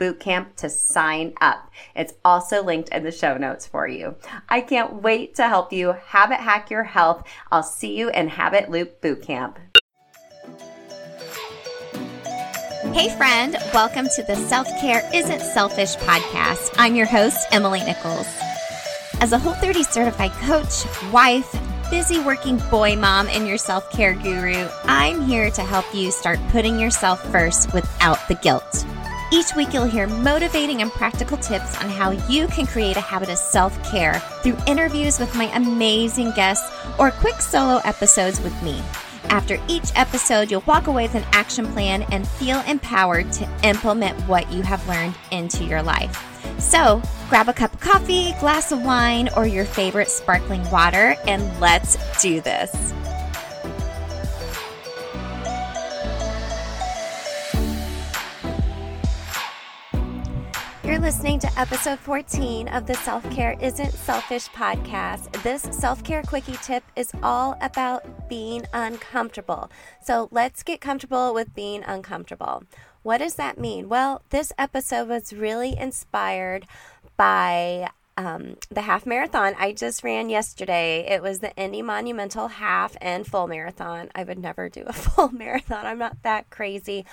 bootcamp to sign up. It's also linked in the show notes for you. I can't wait to help you habit hack your health. I'll see you in Habit Loop Bootcamp. Hey, friend, welcome to the Self Care Isn't Selfish podcast. I'm your host, Emily Nichols. As a Whole 30 certified coach, wife, busy working boy mom, and your self care guru, I'm here to help you start putting yourself first without the guilt. Each week, you'll hear motivating and practical tips on how you can create a habit of self care through interviews with my amazing guests or quick solo episodes with me. After each episode, you'll walk away with an action plan and feel empowered to implement what you have learned into your life. So, grab a cup of coffee, glass of wine, or your favorite sparkling water, and let's do this. You're listening to episode 14 of the Self Care Isn't Selfish podcast. This self care quickie tip is all about being uncomfortable. So let's get comfortable with being uncomfortable. What does that mean? Well, this episode was really inspired by um, the half marathon I just ran yesterday. It was the Indy Monumental half and full marathon. I would never do a full marathon. I'm not that crazy.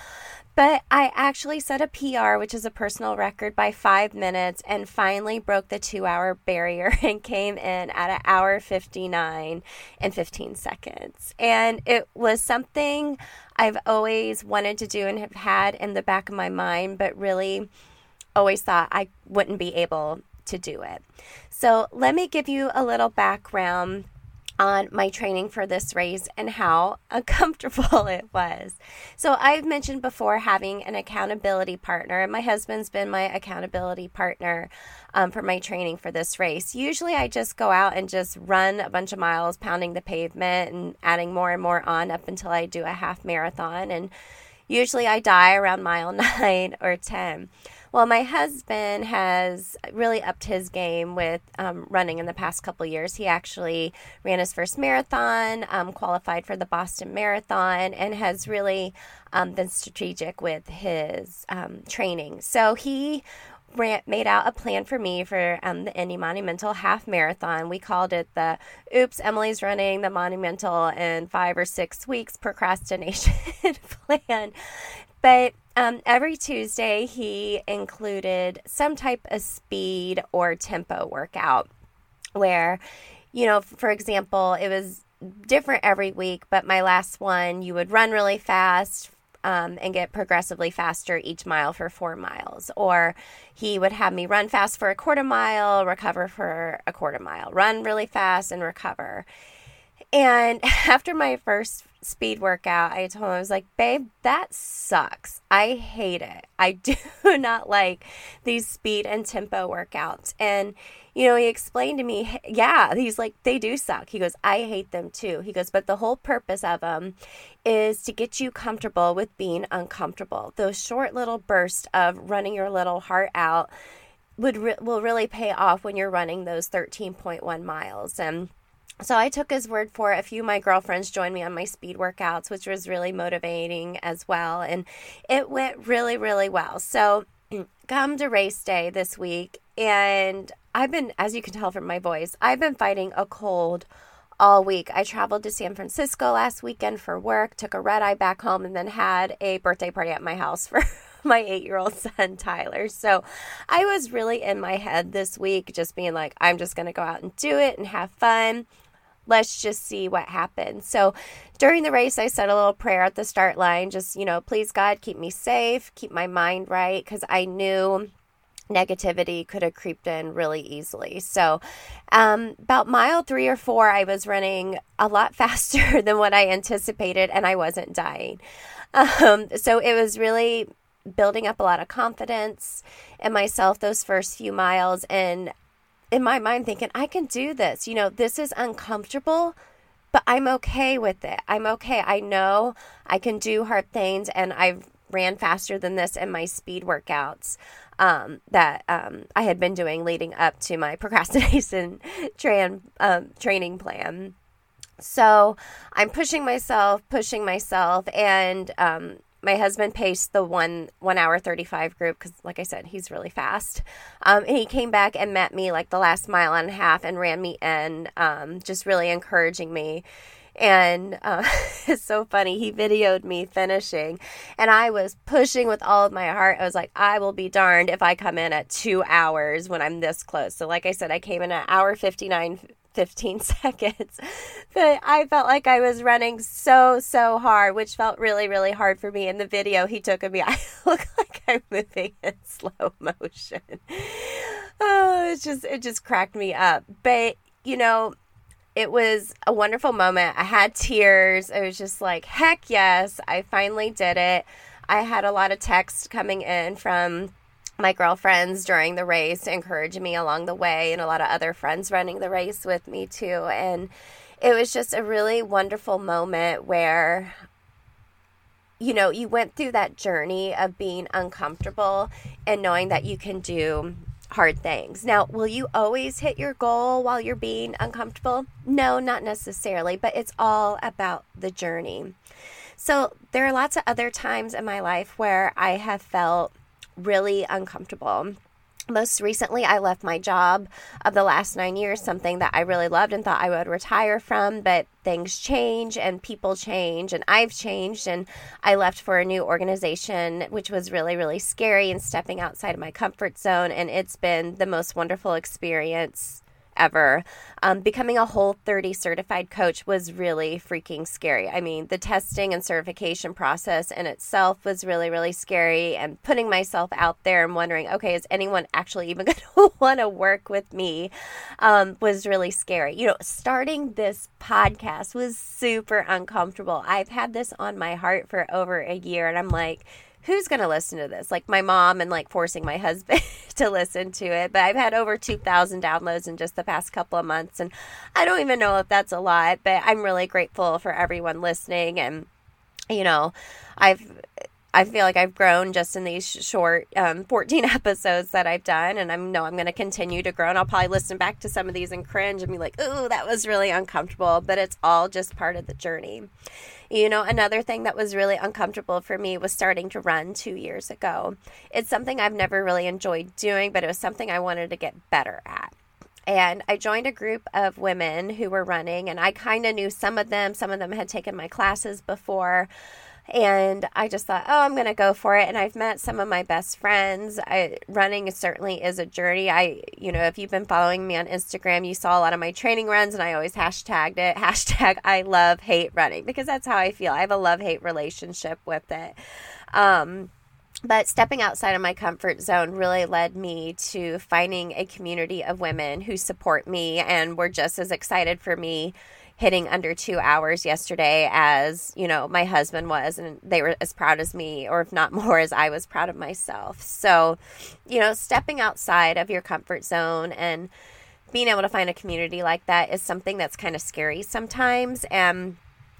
But I actually set a PR, which is a personal record, by five minutes and finally broke the two hour barrier and came in at an hour 59 and 15 seconds. And it was something I've always wanted to do and have had in the back of my mind, but really always thought I wouldn't be able to do it. So, let me give you a little background on my training for this race and how uncomfortable it was. So, I've mentioned before having an accountability partner, and my husband's been my accountability partner um, for my training for this race. Usually, I just go out and just run a bunch of miles, pounding the pavement and adding more and more on up until I do a half marathon. And usually, I die around mile nine or 10. Well, my husband has really upped his game with um, running in the past couple years. He actually ran his first marathon, um, qualified for the Boston Marathon, and has really um, been strategic with his um, training. So he made out a plan for me for um, the Indy Monumental Half Marathon. We called it the Oops, Emily's Running the Monumental in Five or Six Weeks Procrastination Plan. But um, every Tuesday, he included some type of speed or tempo workout where, you know, for example, it was different every week, but my last one, you would run really fast um, and get progressively faster each mile for four miles. Or he would have me run fast for a quarter mile, recover for a quarter mile, run really fast and recover. And after my first speed workout, I told him, I was like, babe, that sucks. I hate it. I do not like these speed and tempo workouts. And, you know, he explained to me, yeah, he's like, they do suck. He goes, I hate them too. He goes, but the whole purpose of them is to get you comfortable with being uncomfortable. Those short little bursts of running your little heart out would re- will really pay off when you're running those 13.1 miles. And so I took his word for it. A few of my girlfriends joined me on my speed workouts, which was really motivating as well. And it went really, really well. So come to race day this week. And I've been, as you can tell from my voice, I've been fighting a cold all week. I traveled to San Francisco last weekend for work, took a red eye back home, and then had a birthday party at my house for my eight year old son, Tyler. So I was really in my head this week, just being like, I'm just going to go out and do it and have fun let's just see what happens. So during the race, I said a little prayer at the start line, just, you know, please God, keep me safe, keep my mind right, because I knew negativity could have creeped in really easily. So, um, about mile three or four, I was running a lot faster than what I anticipated, and I wasn't dying. Um, so, it was really building up a lot of confidence in myself those first few miles. And in my mind thinking, I can do this. You know, this is uncomfortable, but I'm okay with it. I'm okay. I know I can do hard things, and I've ran faster than this in my speed workouts um, that um, I had been doing leading up to my procrastination tran, um, training plan. So I'm pushing myself, pushing myself, and um, my husband paced the one one hour 35 group because like i said he's really fast. Um, and he came back and met me like the last mile and a half and ran me in um, just really encouraging me. And uh, it's so funny he videoed me finishing and i was pushing with all of my heart. I was like i will be darned if i come in at two hours when i'm this close. So like i said i came in at hour 59 15 seconds. But I felt like I was running so, so hard, which felt really, really hard for me. In the video he took of me, I look like I'm moving in slow motion. Oh, it just, it just cracked me up. But, you know, it was a wonderful moment. I had tears. I was just like, heck yes, I finally did it. I had a lot of texts coming in from my girlfriends during the race encouraged me along the way and a lot of other friends running the race with me too and it was just a really wonderful moment where you know you went through that journey of being uncomfortable and knowing that you can do hard things. Now, will you always hit your goal while you're being uncomfortable? No, not necessarily, but it's all about the journey. So, there are lots of other times in my life where I have felt really uncomfortable. Most recently, I left my job of the last nine years, something that I really loved and thought I would retire from, but things change and people change, and I've changed. And I left for a new organization, which was really, really scary and stepping outside of my comfort zone. And it's been the most wonderful experience ever. Um, becoming a whole 30 certified coach was really freaking scary. I mean, the testing and certification process in itself was really, really scary. And putting myself out there and wondering, okay, is anyone actually even going to want to work with me um, was really scary. You know, starting this podcast was super uncomfortable. I've had this on my heart for over a year, and I'm like, who's going to listen to this? Like my mom and like forcing my husband to listen to it. But I've had over 2,000 downloads in just the past couple of months. And I don't even know if that's a lot, but I'm really grateful for everyone listening. And, you know, I've. I feel like I've grown just in these short um, 14 episodes that I've done, and I know I'm going to continue to grow. And I'll probably listen back to some of these and cringe and be like, "Ooh, that was really uncomfortable," but it's all just part of the journey. You know, another thing that was really uncomfortable for me was starting to run two years ago. It's something I've never really enjoyed doing, but it was something I wanted to get better at and I joined a group of women who were running, and I kind of knew some of them. Some of them had taken my classes before, and I just thought, oh, I'm going to go for it. And I've met some of my best friends. I, running certainly is a journey. I, you know, if you've been following me on Instagram, you saw a lot of my training runs, and I always hashtagged it. Hashtag I love hate running because that's how I feel. I have a love hate relationship with it. Um, but stepping outside of my comfort zone really led me to finding a community of women who support me and were just as excited for me hitting under two hours yesterday as, you know, my husband was, and they were as proud as me, or if not more, as I was proud of myself. So, you know, stepping outside of your comfort zone and being able to find a community like that is something that's kind of scary sometimes. And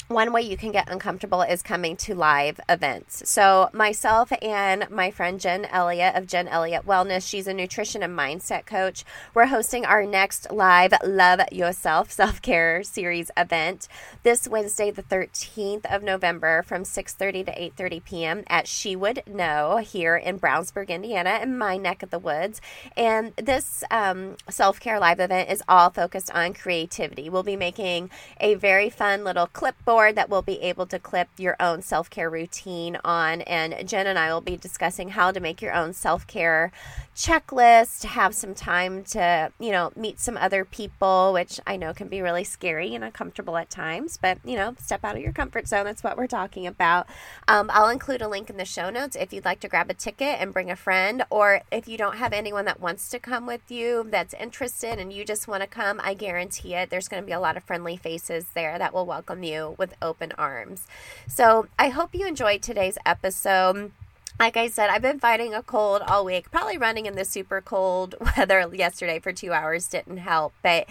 one way you can get uncomfortable is coming to live events. So, myself and my friend Jen Elliott of Jen Elliott Wellness, she's a nutrition and mindset coach. We're hosting our next live Love Yourself Self Care Series event this Wednesday, the 13th of November, from 6:30 to 8:30 p.m. at She Wood Know here in Brownsburg, Indiana, in my neck of the woods. And this um, self care live event is all focused on creativity. We'll be making a very fun little clipboard that we'll be able to clip your own self care routine on. And Jen and I will be discussing how to make your own self care checklist, have some time to, you know, meet some other people, which I know can be really scary and uncomfortable at times, but, you know, step out of your comfort zone. That's what we're talking about. Um, I'll include a link in the show notes if you'd like to grab a ticket and bring a friend, or if you don't have anyone that wants to come with you that's interested and you just want to come, I guarantee it. There's going to be a lot of friendly faces there that will welcome you with open arms. So I hope you enjoyed today's episode like I said, I've been fighting a cold all week. Probably running in the super cold weather yesterday for two hours didn't help. But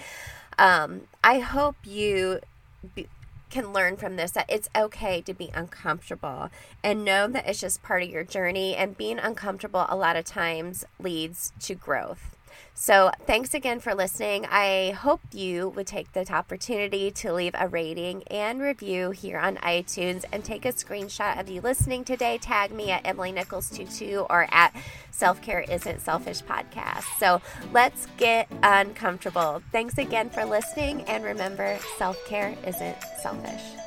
um, I hope you be, can learn from this that it's okay to be uncomfortable and know that it's just part of your journey. And being uncomfortable a lot of times leads to growth. So, thanks again for listening. I hope you would take the opportunity to leave a rating and review here on iTunes and take a screenshot of you listening today. Tag me at Emily Nichols 22 or at Self Care Isn't Selfish podcast. So, let's get uncomfortable. Thanks again for listening. And remember, self care isn't selfish.